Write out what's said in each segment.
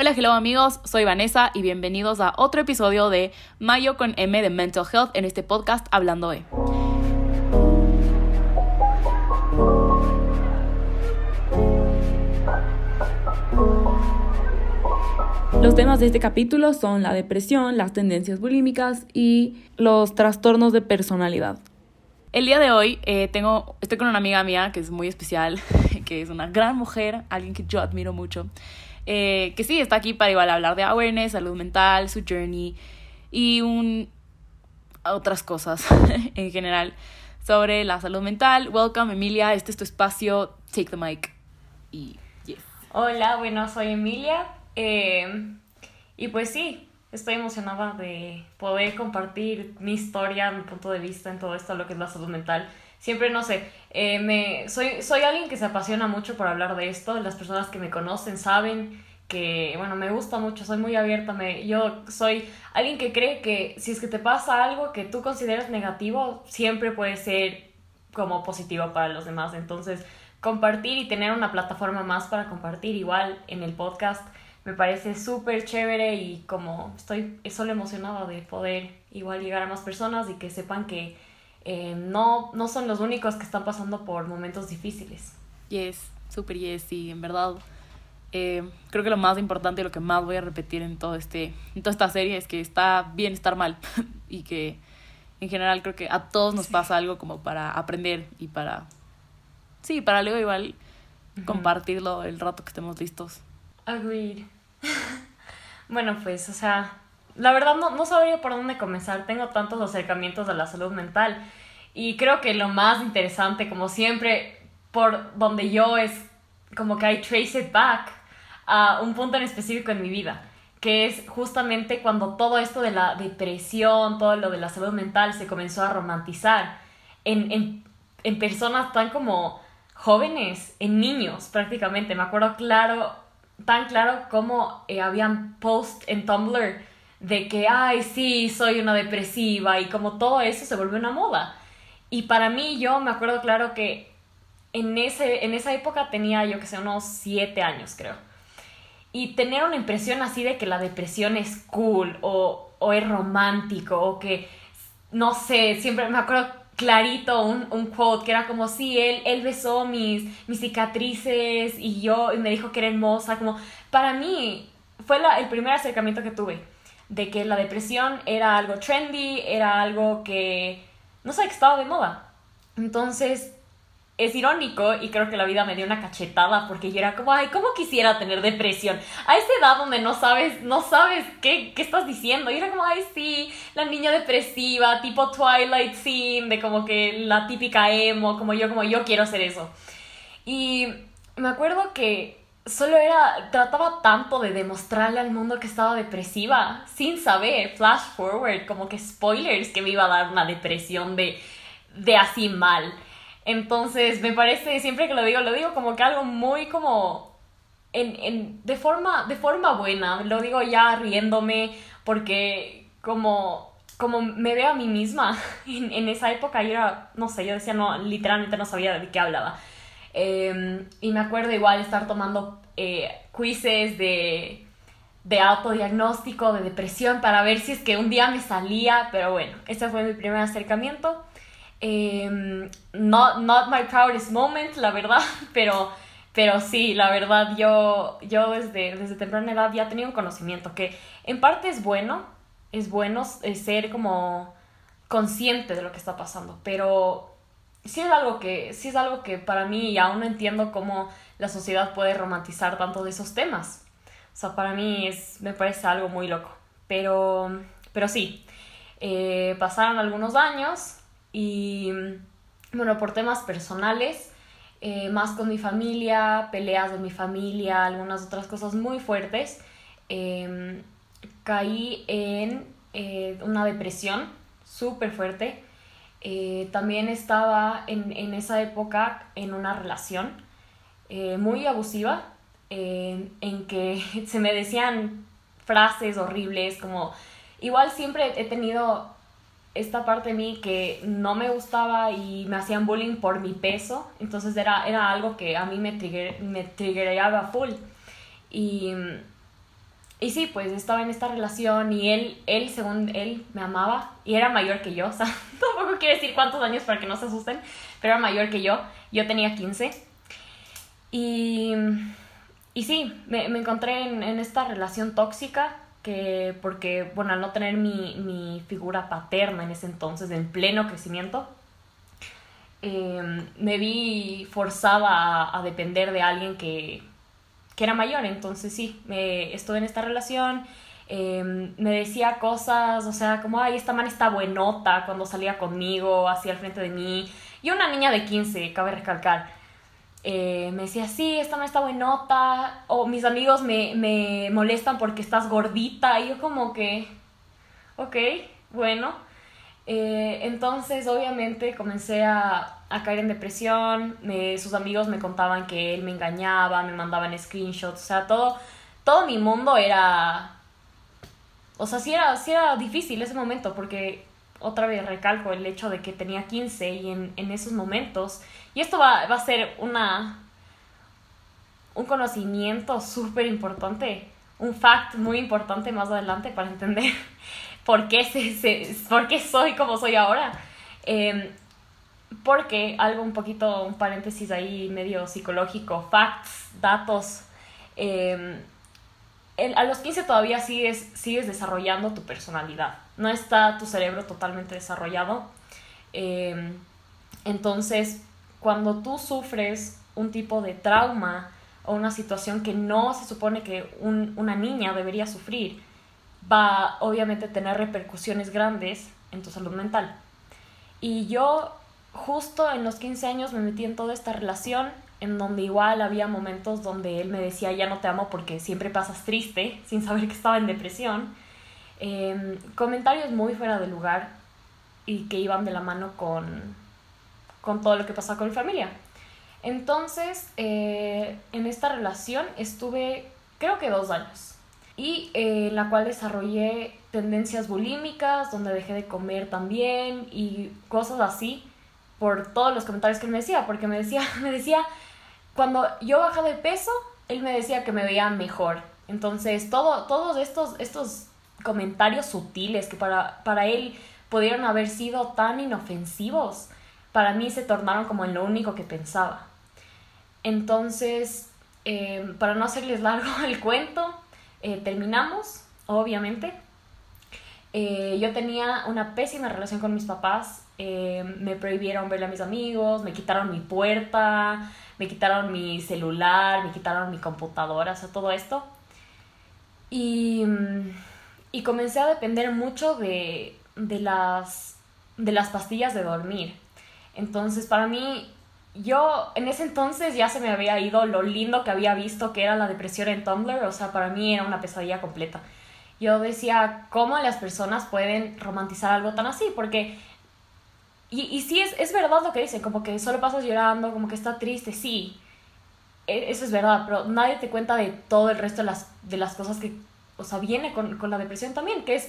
Hola, hello amigos, soy Vanessa y bienvenidos a otro episodio de Mayo con M de Mental Health en este podcast Hablando de. Los temas de este capítulo son la depresión, las tendencias bulímicas y los trastornos de personalidad. El día de hoy eh, tengo, estoy con una amiga mía que es muy especial, que es una gran mujer, alguien que yo admiro mucho, eh, que sí está aquí para igual hablar de awareness, salud mental, su journey y un, otras cosas en general sobre la salud mental. Welcome Emilia, este es tu espacio, take the mic y yes. Hola, bueno, soy Emilia. Eh, y pues sí, estoy emocionada de poder compartir mi historia, mi punto de vista en todo esto, lo que es la salud mental. Siempre, no sé, eh, me, soy, soy alguien que se apasiona mucho por hablar de esto. Las personas que me conocen saben que, bueno, me gusta mucho, soy muy abierta. Me, yo soy alguien que cree que si es que te pasa algo que tú consideras negativo, siempre puede ser como positivo para los demás. Entonces, compartir y tener una plataforma más para compartir igual en el podcast me parece súper chévere y como estoy solo emocionada de poder igual llegar a más personas y que sepan que eh, no, no son los únicos que están pasando por momentos difíciles. Yes, súper yes, y en verdad eh, creo que lo más importante y lo que más voy a repetir en, todo este, en toda esta serie es que está bien estar mal y que en general creo que a todos nos pasa algo como para aprender y para, sí, para luego igual compartirlo el rato que estemos listos. Agreed. bueno, pues, o sea, la verdad no, no sabría por dónde comenzar. Tengo tantos acercamientos a la salud mental. Y creo que lo más interesante, como siempre, por donde yo es como que hay trace it back a un punto en específico en mi vida, que es justamente cuando todo esto de la depresión, todo lo de la salud mental se comenzó a romantizar en, en, en personas tan como jóvenes, en niños prácticamente. Me acuerdo claro tan claro como eh, habían post en Tumblr de que, ay, sí, soy una depresiva y como todo eso se volvió una moda. Y para mí yo me acuerdo claro que en, ese, en esa época tenía yo que sé unos siete años creo. Y tener una impresión así de que la depresión es cool o, o es romántico o que, no sé, siempre me acuerdo clarito un, un quote que era como, sí, él, él besó mis, mis cicatrices y yo, y me dijo que era hermosa, como, para mí fue la, el primer acercamiento que tuve de que la depresión era algo trendy, era algo que, no sé, que estaba de moda. Entonces, es irónico y creo que la vida me dio una cachetada porque yo era como, ay, ¿cómo quisiera tener depresión? A esa edad donde no sabes, no sabes qué, qué estás diciendo. Y era como, ay, sí, la niña depresiva, tipo Twilight Scene, de como que la típica emo, como yo, como yo quiero hacer eso. Y me acuerdo que solo era, trataba tanto de demostrarle al mundo que estaba depresiva, sin saber, flash forward, como que spoilers que me iba a dar una depresión de, de así mal. Entonces, me parece, siempre que lo digo, lo digo como que algo muy como en, en, de, forma, de forma buena. Lo digo ya riéndome porque como, como me veo a mí misma en, en esa época, yo era, no sé, yo decía, no, literalmente no sabía de qué hablaba. Eh, y me acuerdo igual estar tomando eh, quizzes de, de autodiagnóstico, de depresión, para ver si es que un día me salía, pero bueno, ese fue mi primer acercamiento. Eh, not, not my proudest moment, la verdad, pero, pero sí, la verdad, yo, yo desde, desde temprana edad ya tenía un conocimiento que en parte es bueno, es bueno ser como consciente de lo que está pasando, pero sí es algo que, sí es algo que para mí aún no entiendo cómo la sociedad puede romantizar tanto de esos temas. O sea, para mí es, me parece algo muy loco. Pero, pero sí, eh, pasaron algunos años y bueno, por temas personales, eh, más con mi familia, peleas de mi familia, algunas otras cosas muy fuertes, eh, caí en eh, una depresión súper fuerte. Eh, también estaba en, en, esa época en una relación eh, muy abusiva, en que se me decían frases horribles, como igual siempre he tenido esta parte de mí que no me gustaba y me hacían bullying por mi peso, entonces era, era algo que a mí me, trigger, me triggeraba full. Y, y sí, pues estaba en esta relación y él, él, según él, me amaba y era mayor que yo. O sea, tampoco quiere decir cuántos años para que no se asusten, pero era mayor que yo. Yo tenía 15. Y, y sí, me, me encontré en, en, esta relación tóxica que, porque, bueno, al no tener mi, mi figura paterna en ese entonces, en pleno crecimiento, eh, me vi forzada a depender de alguien que, que era mayor, entonces sí, me, estuve en esta relación, em, me decía cosas, o sea, como, ay, esta man está buenota cuando salía conmigo, así al frente de mí, y una niña de 15, cabe recalcar. Eh, me decía, sí, esta man está buenota, o mis amigos me, me molestan porque estás gordita, y yo como que, ok, bueno. Eh, entonces, obviamente, comencé a, a caer en depresión, sus amigos me contaban que él me engañaba, me mandaban screenshots, o sea, todo, todo mi mundo era... O sea, sí era, sí era difícil ese momento porque otra vez recalco el hecho de que tenía 15 y en, en esos momentos, y esto va, va a ser una, un conocimiento súper importante, un fact muy importante más adelante para entender por qué, se, se, por qué soy como soy ahora. Eh, porque algo un poquito, un paréntesis ahí medio psicológico, facts, datos. Em, a los 15 todavía sigues, sigues desarrollando tu personalidad. No está tu cerebro totalmente desarrollado. Em, entonces, cuando tú sufres un tipo de trauma o una situación que no se supone que una niña debería sufrir, va obviamente a tener repercusiones grandes en tu salud mental. Y yo justo en los 15 años me metí en toda esta relación en donde igual había momentos donde él me decía ya no te amo porque siempre pasas triste sin saber que estaba en depresión. Em, comentarios muy fuera de lugar y que iban de la mano con, con todo lo que pasaba con mi familia. Entonces, eh, en esta relación estuve creo que dos años y eh, en la cual desarrollé tendencias bulímicas, donde dejé de comer también y cosas así por todos los comentarios que él me decía, porque me decía, me decía, cuando yo bajaba de peso, él me decía que me veía mejor. Entonces, todo, todos estos, estos comentarios sutiles que para, para él pudieron haber sido tan inofensivos, para mí se tornaron como en lo único que pensaba. Entonces, eh, para no hacerles largo el cuento, eh, terminamos, obviamente. Eh, yo tenía una pésima relación con mis papás, eh, me prohibieron verle a mis amigos, me quitaron mi puerta, me quitaron mi celular, me quitaron mi computadora, o sea, todo esto. Y, mm, y comencé a depender mucho de, de, las, de las pastillas de dormir. Entonces, para mí, yo en ese entonces ya se me había ido lo lindo que había visto que era la depresión en Tumblr, o sea, para mí era una pesadilla completa. Yo decía, ¿cómo las personas pueden romantizar algo tan así? Porque y, y sí, es, es verdad lo que dicen, como que solo pasas llorando, como que está triste, sí, e, eso es verdad, pero nadie te cuenta de todo el resto de las, de las cosas que, o sea, viene con, con la depresión también, que es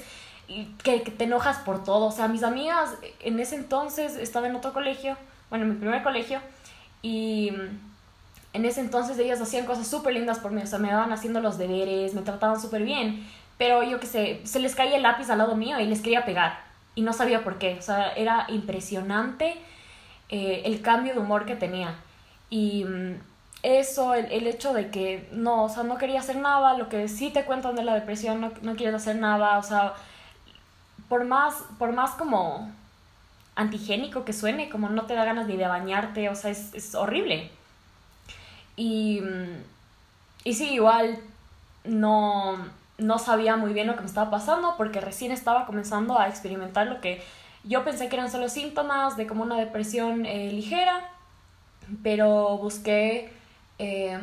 que, que, te enojas por todo. O sea, mis amigas en ese entonces estaba en otro colegio, bueno, en mi primer colegio, y en ese entonces ellas hacían cosas súper lindas por mí, o sea, me daban haciendo los deberes, me trataban súper bien, pero yo qué sé, se les caía el lápiz al lado mío y les quería pegar y no sabía por qué. O sea, era impresionante eh, el cambio de humor que tenía. Y mm, eso, el, el, hecho de que no, o sea, no quería hacer nada, lo que sí te cuentan de la depresión, no, no quieres hacer nada, o sea, por más, por más como antigénico que suene, como no te da ganas ni de bañarte, o sea, es, es horrible. Y, mm, y sí, igual no, no sabía muy bien lo que me estaba pasando porque recién estaba comenzando a experimentar lo que yo pensé que eran solo síntomas de como una depresión eh, ligera, pero busqué, eh,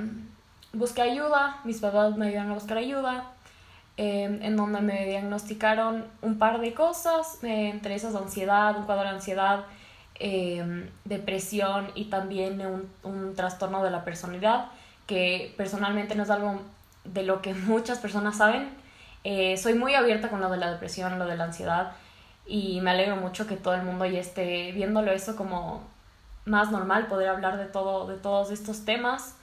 busqué ayuda, mis papás me ayudaron a buscar ayuda, eh, en donde me diagnosticaron un par de cosas, entre esas ansiedad, un cuadro de ansiedad, depresión y también un, un trastorno de la personalidad, que personalmente no es algo de lo que muchas personas saben. Eh, soy muy abierta con lo de la depresión, lo de la ansiedad y me alegro mucho que todo el mundo ya esté viéndolo eso como más normal, poder hablar de, todo, de todos estos temas.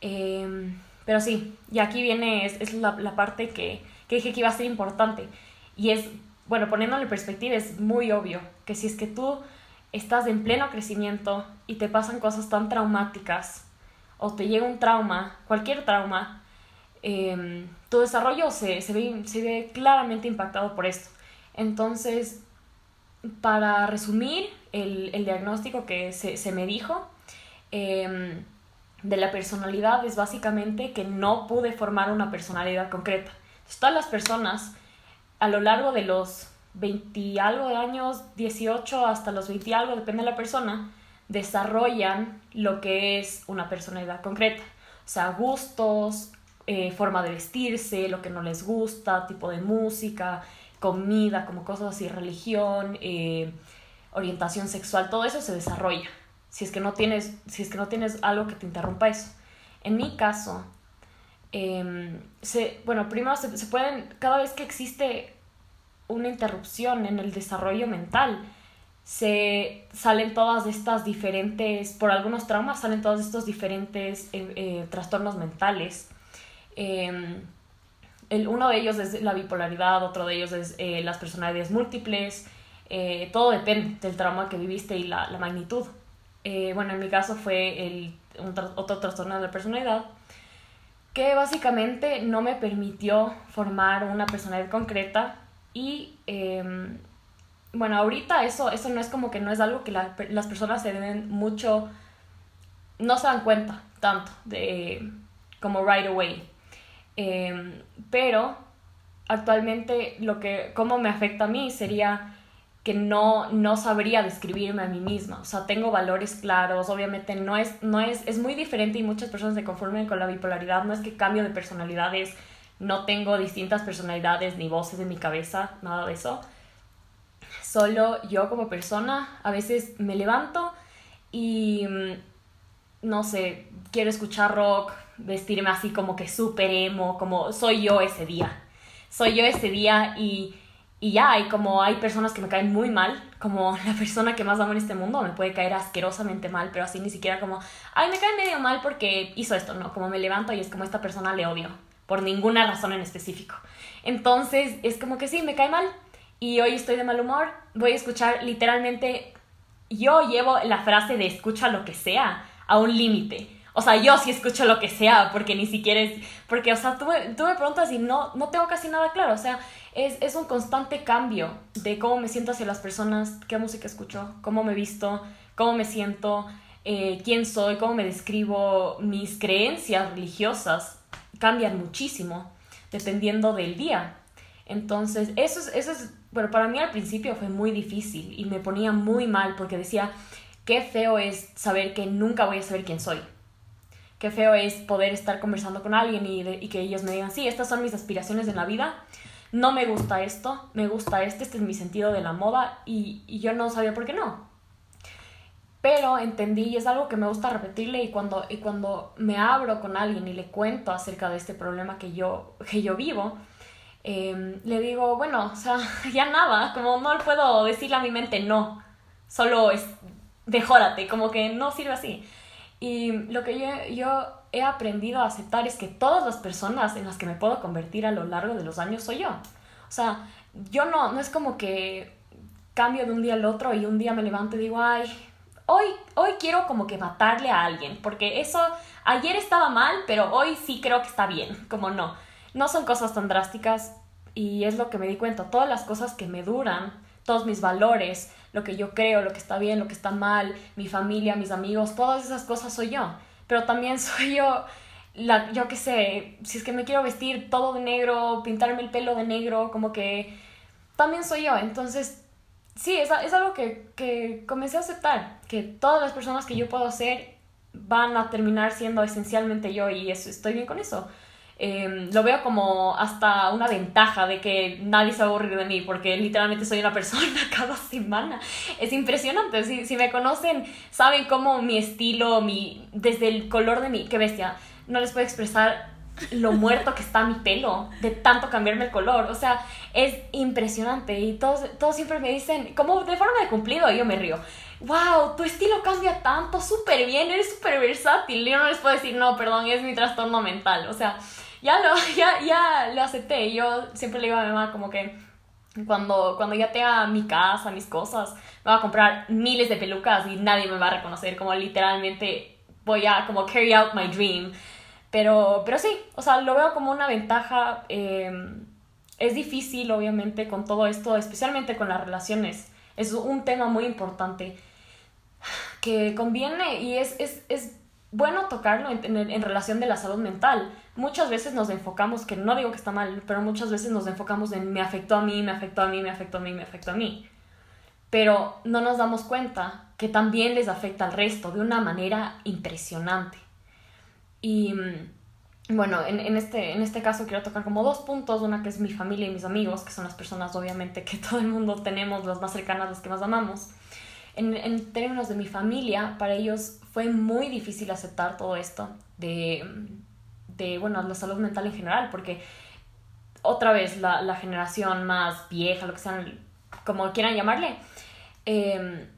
Em, Pero sí, y aquí viene, es, la, la, parte que, que dije que iba a ser importante. Y es, bueno, poniéndolo en perspectiva, es muy obvio que si es que tú estás en pleno crecimiento y te pasan cosas tan traumáticas o te llega un trauma, cualquier trauma, em, tu desarrollo se, se, ve, se ve claramente impactado por esto. Entonces, para resumir el, el diagnóstico que se, se me dijo eh, de la personalidad es básicamente que no pude formar una personalidad concreta. todas las personas a lo largo de los 20 algo de años, 18 hasta los 20 algo, depende de la persona, desarrollan lo que es una personalidad concreta. O sea, gustos, eh, forma de vestirse, lo que no les gusta, tipo de música, comida, como cosas así, religión, eh, orientación sexual, todo eso se desarrolla. Si es que no tienes, si es que no tienes algo que te interrumpa eso. En mi caso, em, se, bueno, primero se, se pueden, cada vez que existe una interrupción en el desarrollo mental, se salen todas estas diferentes, por algunos traumas, salen todos estos diferentes eh, eh, trastornos mentales. Em, el, uno de ellos es la bipolaridad, otro de ellos es eh, las personalidades múltiples. todo depende del trauma que viviste y la, la magnitud. bueno, en mi caso fue el, otro trastorno de la personalidad que básicamente no me permitió formar una personalidad concreta y em, bueno, ahorita eso, eso no es como que no es algo que las personas se den mucho, no se dan cuenta tanto de como right away. Em, pero actualmente lo que, cómo me afecta a mí sería que no, no sabría describirme a mí misma. O sea, tengo valores claros, obviamente no es, no es, es muy diferente y muchas personas se conforman con la bipolaridad, no es que cambio de personalidades, no tengo distintas personalidades ni voces en mi cabeza, nada de eso Solo yo como persona a veces me levanto y mm, no sé, quiero escuchar rock, vestirme así como que súper emo, como soy yo ese día. Soy yo ese día y, y ya, y como hay personas que me caen muy mal, como la persona que más amo en este mundo me puede caer asquerosamente mal, pero así ni siquiera como, ay, me cae medio mal porque hizo esto, no, como me levanto y es como esta persona le odio, por ninguna razón en específico. Entonces es como que sí, me cae mal, y hoy estoy de mal humor, voy a escuchar literalmente, yo llevo la frase de escucha lo que sea a un límite. O sea, yo sí escucho lo que sea, porque ni siquiera es, porque, o sea, tú tú me preguntas y no, no tengo casi nada claro, o sea, es, es un constante cambio de cómo me siento hacia las personas, qué música escucho, cómo me visto, cómo me siento, eh, quién soy, cómo me describo, mis creencias religiosas cambian muchísimo dependiendo del día. Entonces, eso es, eso es pero para mí al principio fue muy difícil y me ponía muy mal porque decía, qué feo es saber que nunca voy a saber quién soy. Qué feo es poder estar conversando con alguien y, que ellos me digan, sí, estas son mis aspiraciones en la vida, no me gusta esto, me gusta este, este es mi sentido de la moda y, yo no sabía por qué no. Pero entendí y es algo que me gusta repetirle y cuando, y cuando me abro con alguien y le cuento acerca de este problema que yo, que yo vivo, Em, le digo, bueno, o sea, ya nada, como no puedo decirle a mi mente no, solo es dejórate, como que no sirve así. Y lo que yo, yo he aprendido a aceptar es que todas las personas en las que me puedo convertir a lo largo de los años soy yo. O sea, yo no, no es como que cambio de un día al otro y un día me levanto y digo, ay, hoy, hoy quiero como que matarle a alguien, porque eso ayer estaba mal, pero hoy sí creo que está bien, como no no son cosas tan drásticas y es lo que me di cuenta, todas las cosas que me duran, todos mis valores, lo que yo creo, lo que está bien, lo que está mal, mi familia, mis amigos, todas esas cosas soy yo. Pero también soy yo, la, yo qué sé, si es que me quiero vestir todo de negro, pintarme el pelo de negro, como que también soy yo. Entonces, sí, es, es algo que, que comencé a aceptar, que todas las personas que yo puedo ser van a terminar siendo esencialmente yo y eso, estoy bien con eso. Em, lo veo como hasta una ventaja de que nadie se va a aburrir de mí, porque literalmente soy una persona cada semana. Es impresionante. Si, si me conocen, saben cómo mi estilo, mi, desde el color de mi. ¡Qué bestia! No les puedo expresar lo muerto que está mi pelo de tanto cambiarme el color. O sea, es impresionante. Y todos, todos siempre me dicen, como de forma de cumplido, yo me río. wow, tu estilo cambia tanto, súper bien, eres súper versátil. Yo no les puedo decir, no, perdón, es mi trastorno mental. O sea, ya lo, ya, ya lo acepté. Yo siempre le digo a mi mamá como que cuando, cuando ya tenga mi casa, mis cosas, me voy a comprar miles de pelucas y nadie me va a reconocer. Como literalmente voy a como carry out my dream. Pero, pero sí, o sea, lo veo como una ventaja. Eh, es difícil, obviamente, con todo esto, especialmente con las relaciones. Es un tema muy importante que conviene y es, es bueno tocarlo en, en, relación de la salud mental. Muchas veces nos enfocamos, que no digo que está mal, pero muchas veces nos enfocamos en me afectó a mí, me afectó a mí, me afectó a mí, me afectó a mí. Pero no nos damos cuenta que también les afecta al resto de una manera impresionante. Y mm, bueno, en, en, este, en este caso quiero tocar como dos puntos. Una que es mi familia y mis amigos, que son las personas obviamente que todo el mundo tenemos, las más cercanas, las que más amamos. En, términos de mi familia, para ellos fue muy difícil aceptar todo esto de, de bueno, la salud mental en general, porque otra vez la, la generación más vieja, lo que sean, como quieran llamarle, eh,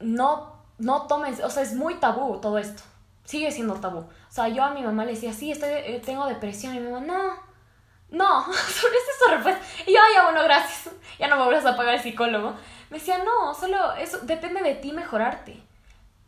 no, no tomen, o sea, es muy tabú todo esto, sigue siendo tabú. O sea, yo a mi mamá le decía, sí, estoy, eh, tengo depresión, y mi mamá, no, no, sobre eso respuesta. Y yo, ya, bueno, gracias, ya no me vuelvas a pagar el psicólogo. Me decía, no, solo eso depende de ti mejorarte.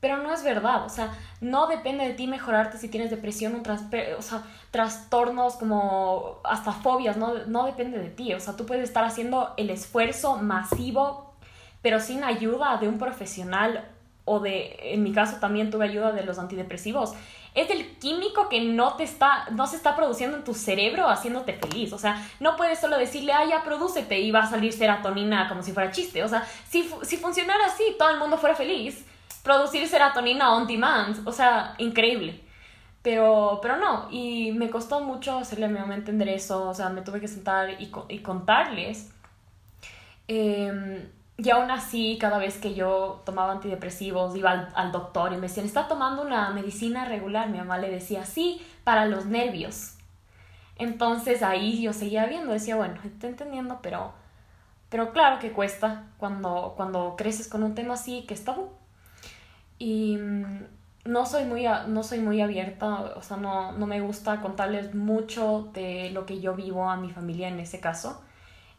Pero no es verdad, o sea, no depende de ti mejorarte si tienes depresión o, o sea, trastornos como hasta fobias, no, no depende de ti, o sea, tú puedes estar haciendo el esfuerzo masivo, pero sin ayuda de un profesional o de, en mi caso también tuve ayuda de los antidepresivos, es el químico que no te está, no se está produciendo en tu cerebro haciéndote feliz. O sea, no puedes solo decirle, ah, ya prodúcete y va a salir serotonina como si fuera chiste. O sea, si, si funcionara así, todo el mundo fuera feliz producir serotonina on demand, o sea, increíble. Pero, pero no, y me costó mucho hacerle a mi mamá entender eso, o sea, me tuve que sentar y, y contarles. Eh, y aún así, cada vez que yo tomaba antidepresivos, iba al, al, doctor y me decían, ¿está tomando una medicina regular? Mi mamá le decía, sí, para los nervios. Entonces ahí yo seguía viendo, decía, bueno, estoy entendiendo, pero, pero claro que cuesta cuando, cuando creces con un tema así que es tabú. Y mm, no soy muy, no soy muy abierta, o sea, no, no me gusta contarles mucho de lo que yo vivo a mi familia en ese caso.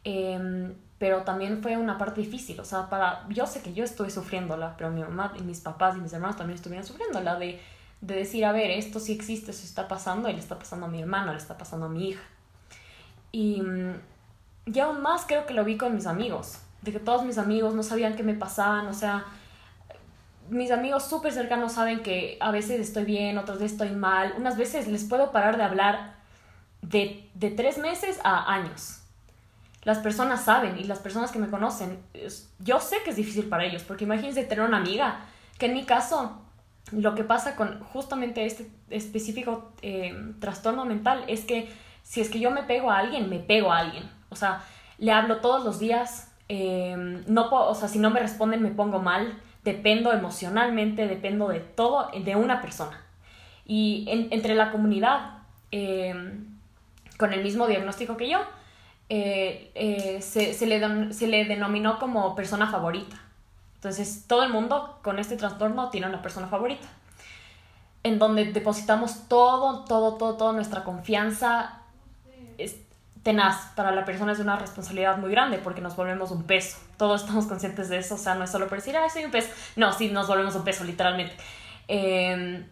Eh, pero también fue una parte difícil, o sea, para, yo sé que yo estoy sufriéndola, pero mi mamá y mis papás y mis hermanos también estuvieron sufriéndola, de, de decir, a ver, esto sí existe, eso está pasando, y le está pasando a mi hermano, le está pasando a mi hija. Y, mm, y aún más creo que lo vi con mis amigos, de que todos mis amigos no sabían qué me pasaban, o sea, mis amigos súper cercanos saben que a veces estoy bien, otras veces estoy mal. Unas veces les puedo parar de hablar de, de tres meses a años. Las personas saben y las personas que me conocen, yo sé que es difícil para ellos, porque imagínense tener una amiga, que en mi caso, lo que pasa con justamente este específico eh, trastorno mental es que si es que yo me pego a alguien, me pego a alguien. O sea, le hablo todos los días, eh, no o sea, si no me responden me pongo mal, dependo emocionalmente, dependo de todo, de una persona. Y entre la comunidad, eh, con el mismo diagnóstico que yo, eh, eh, se, se, le se le denominó como persona favorita. Entonces, todo el mundo con este trastorno tiene una persona favorita, en donde depositamos todo, todo, todo, toda nuestra confianza tenaz para la persona es una responsabilidad muy grande porque nos volvemos un peso. Todos estamos conscientes de eso, o sea, no es solo por decir, ah, soy un peso. No, sí, nos volvemos un peso, literalmente. Eh,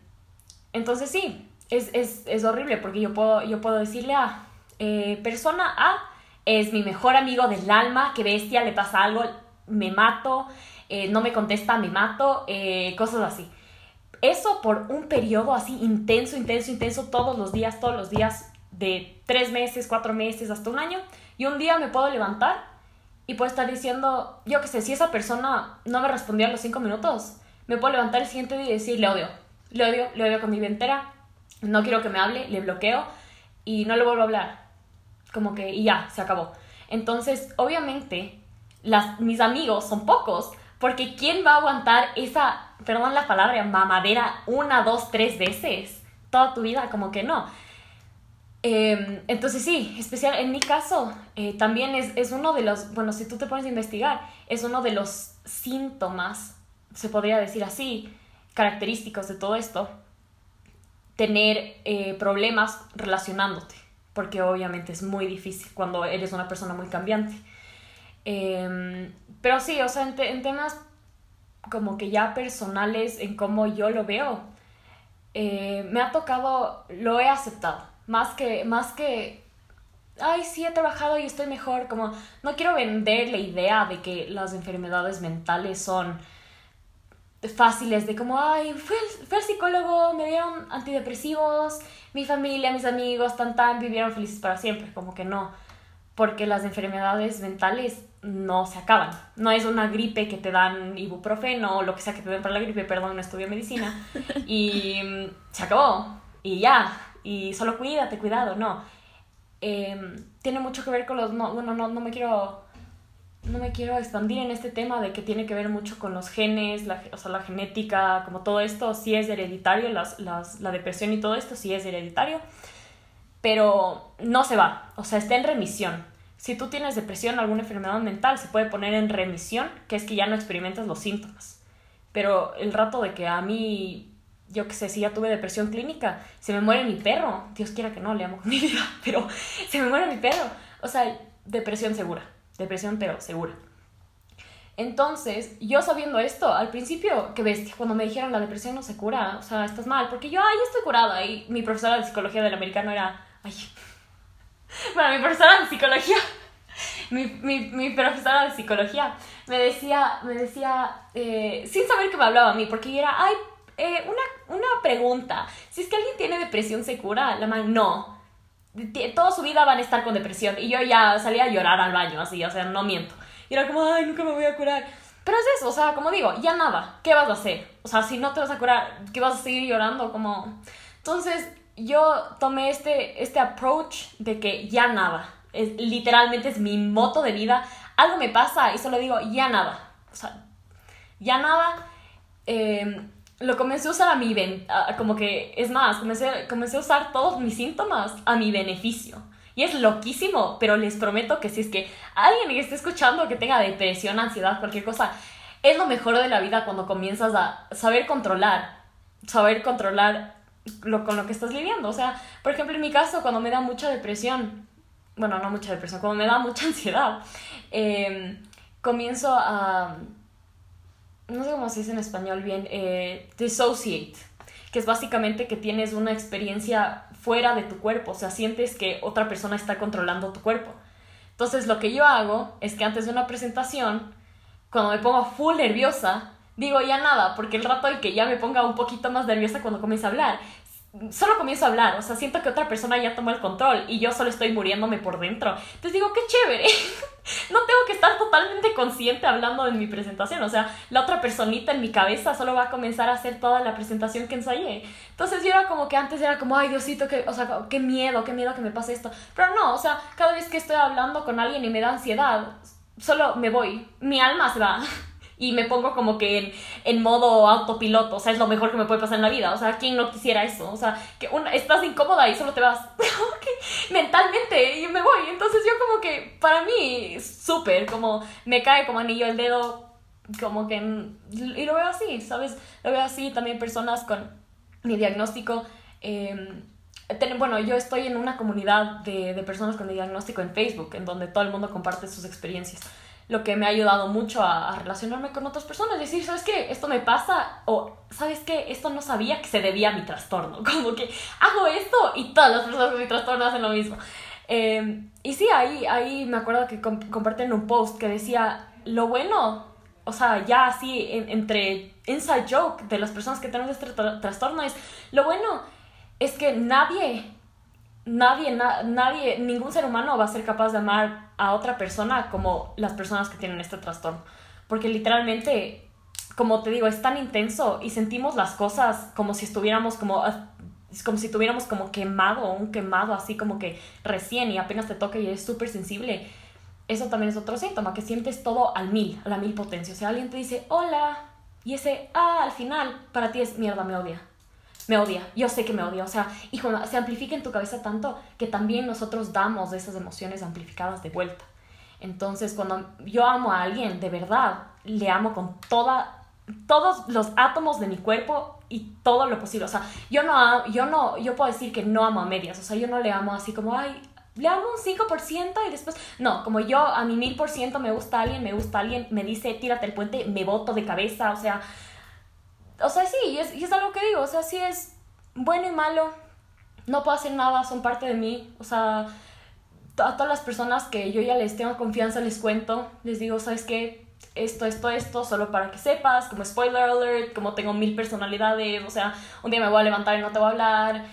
entonces sí, es, es, es, horrible porque yo puedo, yo puedo decirle a eh, persona A es mi mejor amigo del alma, qué bestia, le pasa algo, me mato, eh, no me contesta, me mato, eh, cosas así. Eso por un periodo así intenso, intenso, intenso, todos los días, todos los días, de tres meses, cuatro meses, hasta un año, y un día me puedo levantar y puedo estar diciendo, yo qué sé, si esa persona no me respondió a los cinco minutos, me puedo levantar el siguiente día y decir, le odio, le odio, le odio con mi vida entera, no quiero que me hable, le bloqueo y no le vuelvo a hablar. Como que, y ya, se acabó. Entonces, obviamente, las, mis amigos son pocos, porque ¿quién va a aguantar esa, perdón la palabra, mamadera una, dos, tres veces? Toda tu vida, como que no. Eh, entonces sí, especial en mi caso, eh, también es, es, uno de los, bueno, si tú te pones a investigar, es uno de los síntomas se podría decir así, característicos de todo esto, tener eh, problemas relacionándote, porque obviamente es muy difícil cuando eres una persona muy cambiante. Em, pero sí, o sea, en, temas como que ya personales, en cómo yo lo veo, eh, me ha tocado, lo he aceptado, más que, más que, ay, sí, he trabajado y estoy mejor, como no quiero vender la idea de que las enfermedades mentales son fáciles de como, ay, fui al, psicólogo, me dieron antidepresivos, mi familia, mis amigos, tan tan, vivieron felices para siempre, como que no, porque las enfermedades mentales no se acaban. No es una gripe que te dan ibuprofeno o lo que sea que te den para la gripe, perdón, no estudio medicina, y mm, se acabó, y ya, y solo cuídate, cuidado, no. Em, tiene mucho que ver con los, no, bueno, no, no me quiero no me quiero expandir en este tema de que tiene que ver mucho con los genes, la, o sea, la genética, como todo esto, sí es hereditario, las, las, la depresión y todo esto sí es hereditario, pero no se va, o sea, está en remisión. Si tú tienes depresión alguna enfermedad mental, se puede poner en remisión, que es que ya no experimentas los síntomas. Pero el rato de que a mí, yo qué sé, si ya tuve depresión clínica, se me muere mi perro, Dios quiera que no, le amo con mi vida, pero se me muere mi perro. O sea, depresión segura depresión, pero segura. Entonces, yo sabiendo esto, al principio, qué bestia, cuando me dijeron la depresión no se cura, o sea, estás mal, porque yo, ay, estoy curada, y mi profesora de psicología del americano era, ay, bueno, mi profesora de psicología, mi, mi, mi profesora de psicología me decía, me decía, eh, sin saber que me hablaba a mí, porque yo era, ay, eh, una, una pregunta, si es que alguien tiene depresión, ¿se cura? La mal, no, toda su vida van a estar con depresión. Y yo ya salía a llorar al baño, así, o sea, no miento. Y era como, ay, nunca me voy a curar. Pero es eso, o sea, como digo, ya nada, ¿qué vas a hacer? O sea, si no te vas a curar, ¿qué vas a seguir llorando? Como... Entonces, yo tomé este, este approach de que ya nada. Es, literalmente es mi moto de vida. Algo me pasa y solo digo, ya nada. O sea, ya nada. Eh, lo comencé a usar a mi como que es más, comencé, comencé a usar todos mis síntomas a mi beneficio. Y es loquísimo, pero les prometo que si es que alguien que esté escuchando que tenga depresión, ansiedad, cualquier cosa, es lo mejor de la vida cuando comienzas a saber controlar, saber controlar lo, con lo que estás lidiando. O sea, por ejemplo, en mi caso, cuando me da mucha depresión, bueno, no mucha depresión, cuando me da mucha ansiedad, em, comienzo a no sé cómo se dice en español bien, eh, dissociate, que es básicamente que tienes una experiencia fuera de tu cuerpo, o sea, sientes que otra persona está controlando tu cuerpo. Entonces, lo que yo hago es que antes de una presentación, cuando me pongo full nerviosa, digo ya nada, porque el rato el que ya me ponga un poquito más nerviosa cuando comienzo a hablar, solo comienzo a hablar, o sea, siento que otra persona ya tomó el control y yo solo estoy muriéndome por dentro. Entonces digo, qué chévere, no tengo que estar totalmente consciente hablando de mi presentación, o sea, la otra personita en mi cabeza solo va a comenzar a hacer toda la presentación que ensayé. Entonces yo era como que antes era como, ay Diosito, que, o sea, qué miedo, qué miedo que me pase esto. Pero no, o sea, cada vez que estoy hablando con alguien y me da ansiedad, solo me voy, mi alma se va y me pongo como que en, en, modo autopiloto, o sea, es lo mejor que me puede pasar en la vida, o sea, ¿quién no quisiera eso? O sea, que una, estás incómoda y solo te vas mentalmente y me voy, entonces yo como que para mí súper, como me cae como anillo el dedo, como que, y lo veo así, ¿sabes? Lo veo así, también personas con mi diagnóstico. Eh, bueno, yo estoy en una comunidad de, de personas con mi diagnóstico en Facebook, en donde todo el mundo comparte sus experiencias lo que me ha ayudado mucho a, relacionarme con otras personas, decir, ¿sabes qué? Esto me pasa o, ¿sabes qué? Esto no sabía que se debía a mi trastorno, como que hago esto y todas las personas con mi trastorno hacen lo mismo. Em, y sí, ahí, ahí me acuerdo que comparten un post que decía, lo bueno, o sea, ya así entre inside joke de las personas que tienen este trastorno es, lo bueno es que nadie nadie, nadie, ningún ser humano va a ser capaz de amar a otra persona como las personas que tienen este trastorno. Porque literalmente, como te digo, es tan intenso y sentimos las cosas como si estuviéramos como como si tuviéramos como quemado, un quemado así como que recién y apenas te toca y eres súper sensible. Eso también es otro síntoma, que sientes todo al mil, a la mil potencia. O sea, alguien te dice, hola, y ese, ah, al final, para ti es mierda, me odia me odia, yo sé que me odia, o sea, y cuando se amplifica en tu cabeza tanto que también nosotros damos esas emociones amplificadas de vuelta. Entonces, cuando yo amo a alguien, de verdad, le amo con toda todos los átomos de mi cuerpo y todo lo posible. O sea, yo no, yo no, yo puedo decir que no amo a medias. O sea, yo no le amo así como, ay, le amo un 5% y después, no, como yo a mi mil por ciento me gusta alguien, me gusta alguien, me dice, tírate el puente, me boto de cabeza, o sea, o sea, sí, y es, y es algo que digo, o sea, sí es bueno y malo, no puedo hacer nada, son parte de mí, o sea, a todas las personas que yo ya les tengo confianza les cuento, les digo, ¿sabes qué? Esto, esto, esto, solo para que sepas, como spoiler alert, como tengo mil personalidades, o sea, un día me voy a levantar y no te voy a hablar.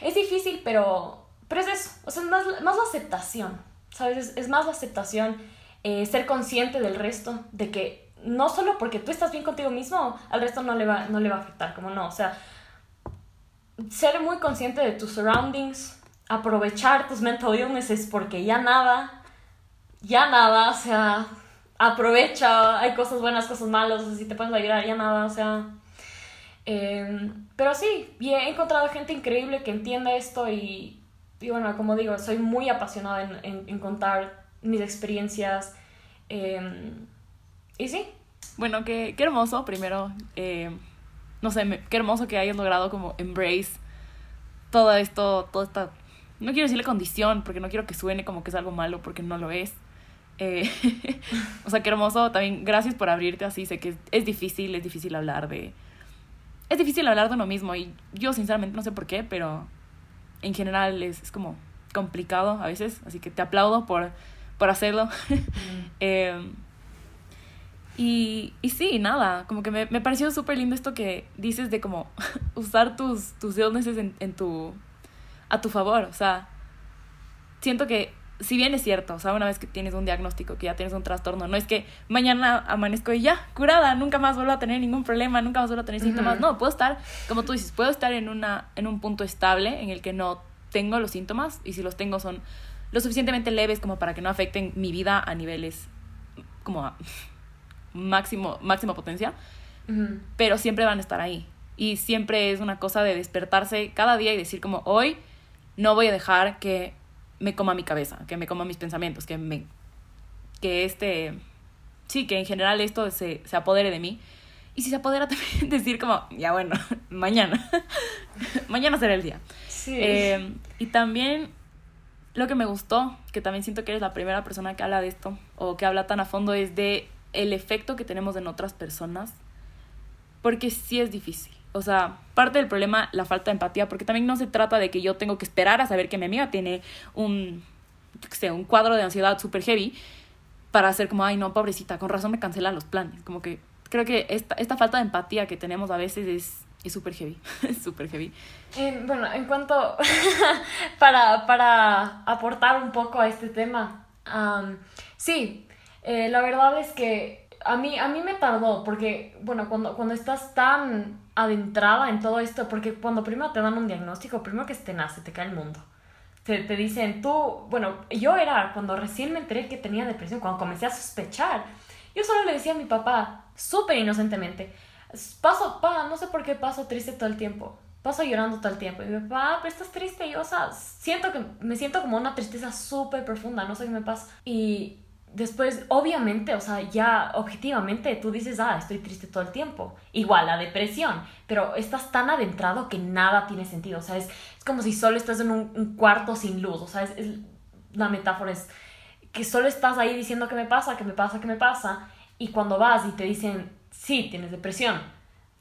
Es difícil, pero, pero es eso, o sea, es más, más la aceptación, ¿sabes? Es, más la aceptación, eh, ser consciente del resto, de que no solo porque tú estás bien contigo mismo, al resto no le va, no le va a afectar, como no, o sea, ser muy consciente de tus surroundings, aprovechar tus mental illnesses porque ya nada, ya nada, o sea, aprovecha, hay cosas buenas, cosas malas, si te puedes ayudar, ya nada, o sea. Em, pero sí, he encontrado gente increíble que entienda esto y, y bueno, como digo, soy muy apasionada en, en, contar mis experiencias. Em, y sí. Bueno, qué, qué hermoso, primero. Eh, no sé, qué hermoso que hayas logrado como embrace todo esto, toda esta, no quiero decirle condición, porque no quiero que suene como que es algo malo, porque no lo es. Eh, o sea, qué hermoso, también gracias por abrirte así, sé que es, difícil, es difícil hablar de... Es difícil hablar de uno mismo y yo sinceramente no sé por qué, pero en general es, es como complicado a veces, así que te aplaudo por, por hacerlo. eh, y, y sí, nada, como que me, me pareció súper lindo esto que dices de como usar tus, tus illnesses en, en tu, a tu favor. O sea, siento que si bien es cierto, o sea, una vez que tienes un diagnóstico, que ya tienes un trastorno, no es que mañana amanezco y ya, curada, nunca más vuelvo a tener ningún problema, nunca más vuelvo a tener síntomas. No, puedo estar, como tú dices, puedo estar en, una, en un punto estable en el que no tengo los síntomas y si los tengo son lo suficientemente leves como para que no afecten mi vida a niveles como máximo, máxima potencia, pero siempre van a estar ahí. Y siempre es una cosa de despertarse cada día y decir como hoy no voy a dejar que me coma mi cabeza, que me coma mis pensamientos, que me que este sí, que en general esto se, se apodere de mí. Y si se apodera también decir como, ya bueno, mañana, mañana será el día. Eh, y también lo que me gustó, que también siento que eres la primera persona que habla de esto, o que habla tan a fondo, es de el efecto que tenemos en otras personas, porque sí es difícil. O sea, parte del problema, la falta de empatía, porque también no se trata de que yo tengo que esperar a saber que mi amiga tiene un, sé, un cuadro de ansiedad súper heavy para hacer como, ay, no, pobrecita, con razón me cancelan los planes. Como que creo que esta, esta falta de empatía que tenemos a veces es es súper heavy, es súper heavy. bueno, en cuanto, para, para aportar un poco a este tema, sí, eh, la verdad es que a mí, a mí me tardó, porque, bueno, cuando, cuando estás tan adentrada en todo esto, porque cuando primero te dan un diagnóstico, primero que te nace, te cae el mundo. Te, te dicen, tú, bueno, yo era, cuando recién me enteré que tenía depresión, cuando comencé a sospechar, yo solo le decía a mi papá, súper inocentemente, paso, pa, no sé por qué paso triste todo el tiempo. Paso llorando todo el tiempo. Y mi papá, pero estás triste. Y o sea, siento que me siento como una tristeza súper profunda. No sé qué me pasa. Y después, obviamente, o sea, ya objetivamente tú dices, ah, estoy triste todo el tiempo. Igual, la depresión, pero estás tan adentrado que nada tiene sentido, o sea, es, como si solo estás en un, cuarto sin luz, o sea, es, la metáfora es que solo estás ahí diciendo que me pasa, que me pasa, que me pasa, y cuando vas y te dicen, sí, tienes depresión,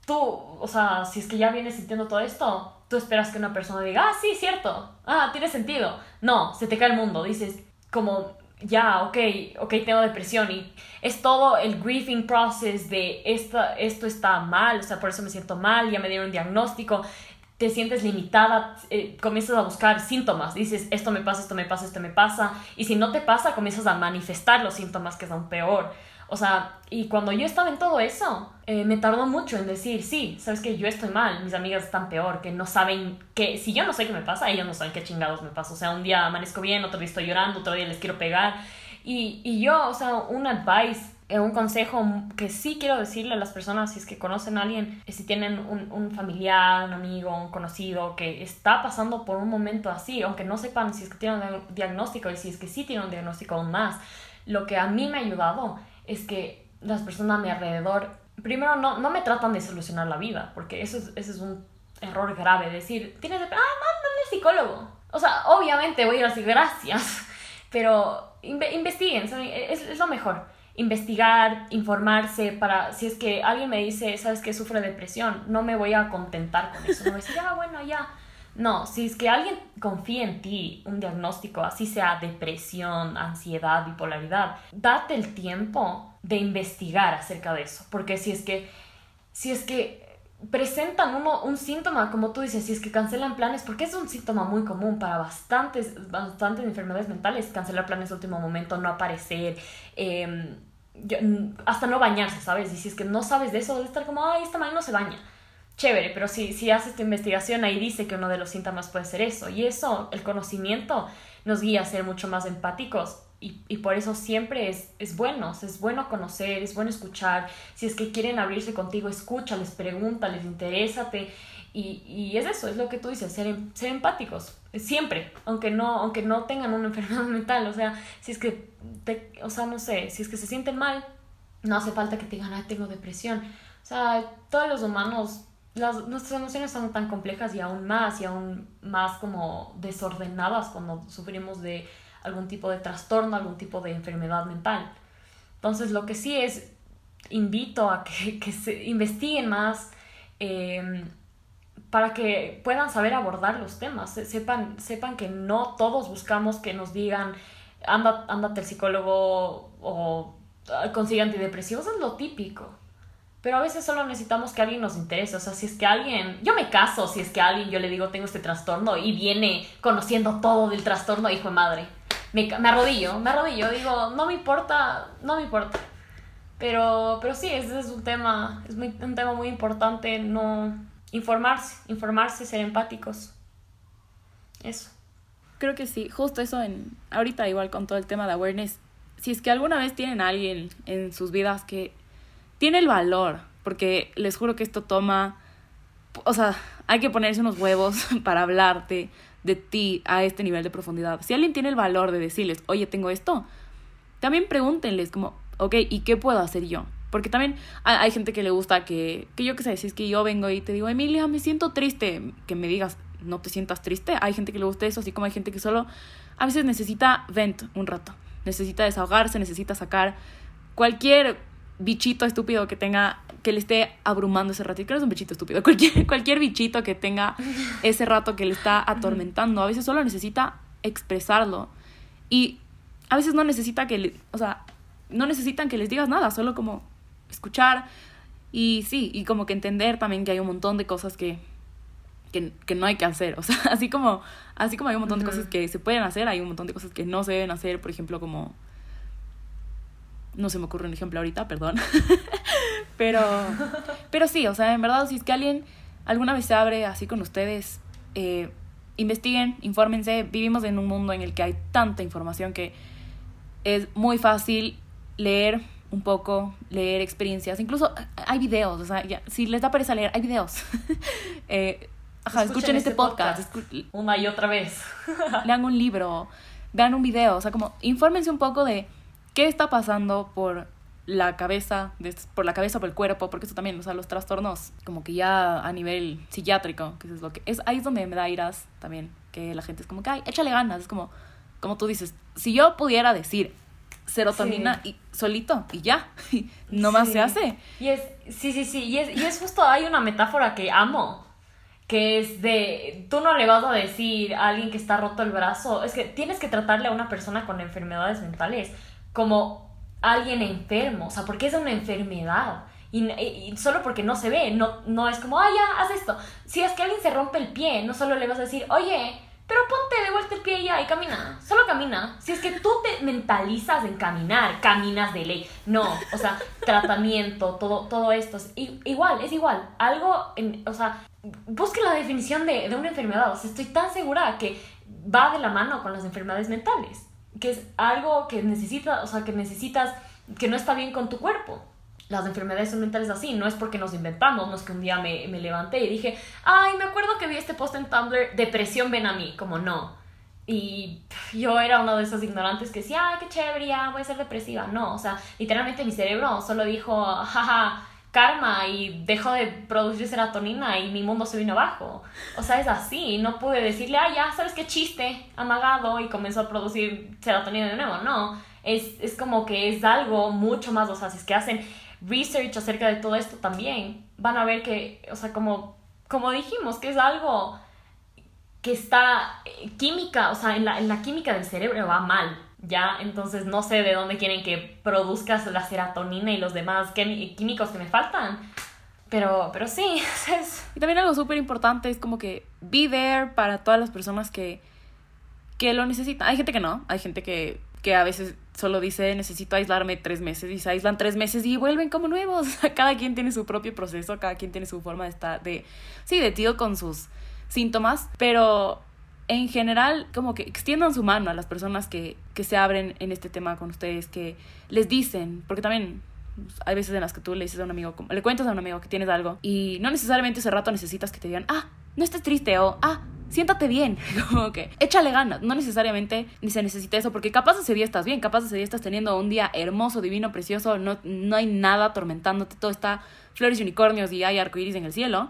tú, o sea, si es que ya vienes sintiendo todo esto, tú esperas que una persona diga, ah, sí, cierto, ah, tiene sentido. No, se te cae el mundo, dices, como ya, ok, ok, tengo depresión y es todo el grieving process de esta, esto está mal, o sea, por eso me siento mal, ya me dieron un diagnóstico, te sientes limitada, eh, comienzas a buscar síntomas, dices, esto me pasa, esto me pasa, esto me pasa, y si no te pasa, comienzas a manifestar los síntomas que son peor. O sea, y cuando yo estaba en todo eso, eh, me tardó mucho en decir, sí, sabes que yo estoy mal, mis amigas están peor, que no saben que, si yo no sé qué me pasa, ellos no saben qué chingados me pasa. O sea, un día amanezco bien, otro día estoy llorando, otro día les quiero pegar. Y, y yo, o sea, un advice, eh, un consejo que sí quiero decirle a las personas, si es que conocen a alguien, eh, si tienen un, un familiar, un amigo, un conocido que está pasando por un momento así, aunque no sepan si es que tienen un diagnóstico y si es que sí tienen un diagnóstico aún más, lo que a mí me ha ayudado es que las personas a mi alrededor primero no, no me tratan de solucionar la vida, porque eso es, eso es un error grave, decir, tienes de... Ah, mándame al psicólogo. O sea, obviamente voy a ir a decir gracias, pero investiguen, es, es lo mejor investigar, informarse para si es que alguien me dice, sabes que sufre depresión, no me voy a contentar con eso, no voy a decir, ah, bueno, ya. No, si es que alguien confía en ti, un diagnóstico, así sea depresión, ansiedad, bipolaridad, date el tiempo de investigar acerca de eso, porque si es que si es que presentan uno, un síntoma, como tú dices, si es que cancelan planes, porque es un síntoma muy común para bastantes, bastantes enfermedades mentales, cancelar planes de último momento, no aparecer, em, hasta no bañarse, ¿sabes? Y si es que no sabes de eso, debe estar como, ay, esta mañana no se baña. Chévere, pero si, si haces tu investigación, ahí dice que uno de los síntomas puede ser eso. Y eso, el conocimiento, nos guía a ser mucho más empáticos y, y, por eso siempre es, es bueno, es bueno conocer, es bueno escuchar. Si es que quieren abrirse contigo, escúchales, pregúntales, interésate. Y, y es eso, es lo que tú dices, ser, em, ser empáticos, siempre, aunque no, aunque no tengan una enfermedad mental. O sea, si es que, te, o sea, no sé, si es que se sienten mal, no hace falta que te digan, ay, tengo depresión. O sea, todos los humanos las, nuestras emociones son tan complejas y aún más y aún más como desordenadas cuando sufrimos de algún tipo de trastorno, algún tipo de enfermedad mental. Entonces, lo que sí es, invito a que, que se investiguen más em, para que puedan saber abordar los temas, sepan, sepan que no todos buscamos que nos digan, anda, ándate al psicólogo o consigue antidepresivos, es lo típico. Pero a veces solo necesitamos que alguien nos interese. O sea, si es que alguien. Yo me caso si es que alguien yo le digo tengo este trastorno y viene conociendo todo del trastorno, hijo de madre me, me arrodillo, me arrodillo, digo, no me importa, no me importa. Pero, pero sí, ese es un tema, es un tema muy importante, no informarse, informarse, ser empáticos. Eso. Creo que sí, justo eso en ahorita igual con todo el tema de awareness, si es que alguna vez tienen alguien en sus vidas que tiene el valor, porque les juro que esto toma, o sea, hay que ponerse unos huevos para hablarte, de ti a este nivel de profundidad. Si alguien tiene el valor de decirles, oye, tengo esto, también pregúntenles como, ok, ¿y qué puedo hacer yo? Porque también hay, gente que le gusta que, que yo qué sé, si es que yo vengo y te digo, Emilia, me siento triste, que me digas, no te sientas triste. Hay gente que le gusta eso, así como hay gente que solo a veces necesita vent un rato, necesita desahogarse, necesita sacar cualquier bichito estúpido que tenga que le esté abrumando ese ratito, que no es un bichito estúpido, cualquier, cualquier bichito que tenga ese rato que le está atormentando, a veces solo necesita expresarlo. Y a veces no necesita que, le, o sea, no necesitan que les digas nada, solo como escuchar y sí, y como que entender también que hay un montón de cosas que, que, que no hay que hacer, o sea, así como, así como hay un montón de cosas que se pueden hacer, hay un montón de cosas que no se deben hacer, por ejemplo, como no se me ocurre un ejemplo ahorita, perdón. pero, pero sí, o sea, en verdad, si es que alguien alguna vez se abre así con ustedes, eh, investiguen, infórmense. Vivimos en un mundo en el que hay tanta información que es muy fácil leer un poco, leer experiencias. Incluso hay videos, o sea, si les da pereza leer, hay videos. eh, ajá, escuchen, este, este podcast. Una y otra vez. lean un libro, vean un video, o sea, como infórmense un poco de qué está pasando por la cabeza, por la cabeza, por el cuerpo, porque eso también, o sea, los trastornos como que ya a nivel psiquiátrico, que es lo que es ahí es donde me da iras también, que la gente es como que, ay, échale ganas, es como como tú dices, si yo pudiera decir serotonina y solito y ya, no más se hace. Y es sí, sí, sí, y es y es justo hay una metáfora que amo que es de, tú no le vas a decir a alguien que está roto el brazo, es que tienes que tratarle a una persona con enfermedades mentales como alguien enfermo, o sea, porque es una enfermedad. Y, solo porque no se ve, no, no es como, ah, ya, haz esto. Si es que alguien se rompe el pie, no solo le vas a decir, oye, pero ponte de vuelta el pie ya y camina. Solo camina. Si es que tú te mentalizas en caminar, caminas de ley. No, o sea, tratamiento, todo, todo esto. Es igual, es igual. Algo, en, o sea, busque la definición de, de una enfermedad. O sea, estoy tan segura que va de la mano con las enfermedades mentales que es algo que necesitas, o sea, que necesitas, que no está bien con tu cuerpo. Las enfermedades son mentales así, no es porque nos inventamos, no es que un día me, me levanté y dije, ay, me acuerdo que vi este post en Tumblr, depresión ven a mí, como no. Y yo era una de esas ignorantes que decía, ay, qué chévere, ya voy a ser depresiva. No, o sea, literalmente mi cerebro solo dijo, jaja, karma y dejó de producir serotonina y mi mundo se vino abajo. O sea, es así. No pude decirle, ah, ya, ¿sabes qué chiste? Amagado y comenzó a producir serotonina de nuevo. No, es, es como que es algo mucho más, o sea, si es que hacen research acerca de todo esto también, van a ver que, o sea, como, como dijimos, que es algo que está eh, química, o sea, en la, en la química del cerebro va mal ¿ya? Entonces no sé de dónde quieren que produzcas la serotonina y los demás químicos que me faltan. Pero, pero sí. Y también algo súper importante es como que be there para todas las personas que, que lo necesitan. Hay gente que no, hay gente que, que a veces solo dice necesito aislarme tres meses y se aíslan tres meses y vuelven como nuevos. cada quien tiene su propio proceso, cada quien tiene su forma de estar, de, sí, de tío con sus síntomas, pero en general, como que extiendan su mano a las personas que, que se abren en este tema con ustedes, que les dicen, porque también pues, hay veces en las que tú le dices a un amigo, le cuentas a un amigo que tienes algo y no necesariamente ese rato necesitas que te digan, ah, no estés triste o, ah, siéntate bien, como que échale ganas, no necesariamente ni se necesita eso, porque capaz ese día estás bien, capaz ese día estás teniendo un día hermoso, divino, precioso, no, no hay nada atormentándote, todo está flores y unicornios y hay arcoíris en el cielo,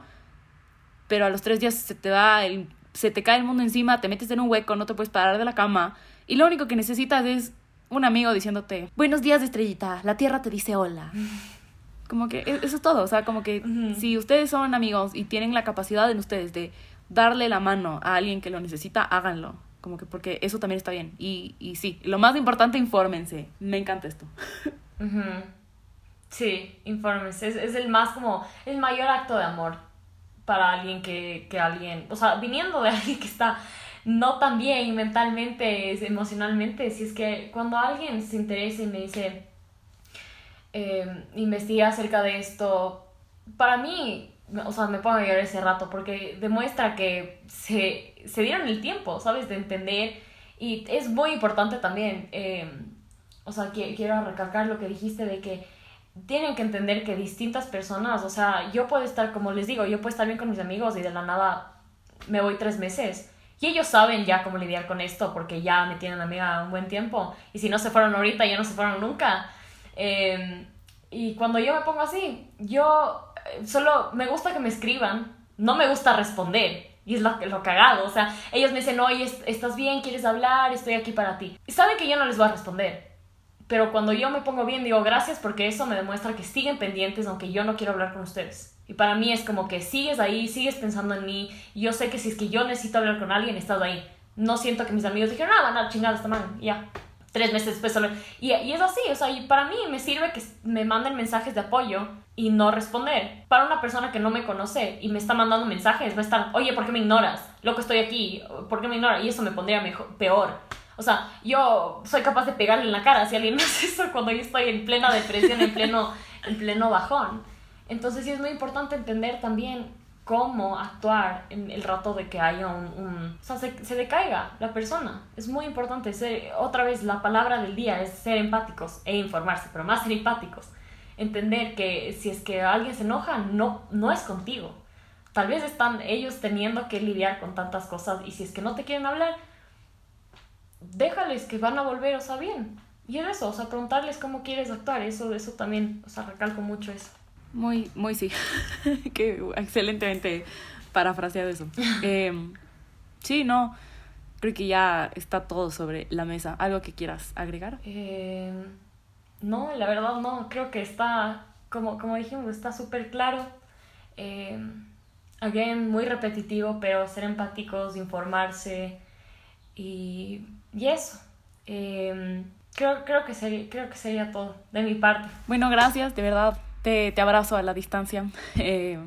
pero a los tres días se te va el se te cae el mundo encima, te metes en un hueco, no te puedes parar de la cama y lo único que necesitas es un amigo diciéndote, buenos días estrellita, la tierra te dice hola. Como que e-, eso es todo, o sea, como que si ustedes son amigos y tienen la capacidad en ustedes de darle la mano a alguien que lo necesita, háganlo. Como que porque eso también está bien. Y, y sí, lo más importante, infórmense. Me encanta esto. Sí, infórmense. Es, es el más como, el mayor acto de amor para alguien que, que alguien, o sea, viniendo de alguien que está no tan bien mentalmente, emocionalmente, si es que cuando alguien se interesa y me dice, eh, investiga acerca de esto, para mí, o sea, me pongo a llorar ese rato porque demuestra que se, se dieron el tiempo, ¿sabes? De entender y es muy importante también, eh, o sea, quiero recalcar lo que dijiste de que tienen que entender que distintas personas, o sea, yo puedo estar, como les digo, yo puedo estar bien con mis amigos y de la nada me voy tres meses. Y ellos saben ya cómo lidiar con esto porque ya me tienen amiga un buen tiempo. Y si no se fueron ahorita, ya no se fueron nunca. Em, y cuando yo me pongo así, yo eh, solo me gusta que me escriban, no me gusta responder. Y es lo, lo cagado. O sea, ellos me dicen, oye, estás bien, quieres hablar, estoy aquí para ti. Y saben que yo no les voy a responder pero cuando yo me pongo bien, digo gracias porque eso me demuestra que siguen pendientes aunque yo no quiero hablar con ustedes. Y para mí es como que sigues ahí, sigues pensando en mí. Yo sé que si es que yo necesito hablar con alguien, estás ahí. No siento que mis amigos dijeron, ah, van a chingar esta mano. ya. Tres meses después solo. Y, y es así, o sea, y para mí me sirve que me manden mensajes de apoyo y no responder. Para una persona que no me conoce y me está mandando mensajes, va a estar, oye, ¿por qué me ignoras? Loco, estoy aquí, ¿por qué me ignoras? Y eso me pondría mejor, peor. O sea, yo soy capaz de pegarle en la cara si alguien me hace eso cuando yo estoy en plena depresión, en pleno, en pleno bajón. Entonces sí es muy importante entender también cómo actuar en el rato de que haya un... o sea, se, se, decaiga la persona. Es muy importante ser, otra vez, la palabra del día es ser empáticos e informarse, pero más ser empáticos. Entender que si es que alguien se enoja, no, no es contigo. Tal vez están ellos teniendo que lidiar con tantas cosas y si es que no te quieren hablar, déjales que van a volver, o sea, bien. Y es eso, o sea, preguntarles cómo quieres actuar, eso, eso también, o sea, recalco mucho eso. Muy, muy sí. que excelentemente parafraseado eso. Em, sí, no, creo que ya está todo sobre la mesa. ¿Algo que quieras agregar? Em, no, la verdad no, creo que está, como, como dijimos, está súper claro. Eh, again, muy repetitivo, pero ser empáticos, informarse y y eso. Em, creo, creo, que sería, creo que sería todo de mi parte. Bueno, gracias, de verdad. Te, te abrazo a la distancia. Eh,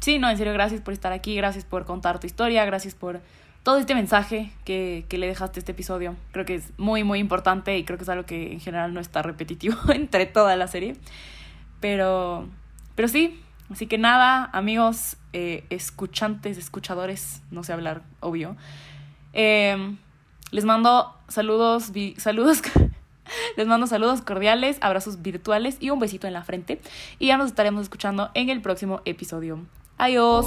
sí, no, en serio, gracias por estar aquí, gracias por contar tu historia, gracias por todo este mensaje que, que le dejaste a este episodio. Creo que es muy, muy importante y creo que es algo que en general no está repetitivo entre toda la serie. Pero, pero sí, así que nada, amigos, eh, escuchantes, escuchadores, no sé hablar, obvio. Eh, les mando saludos, saludos, les mando saludos cordiales, abrazos virtuales y un besito en la frente. Y ya nos estaremos escuchando en el próximo episodio. Adiós.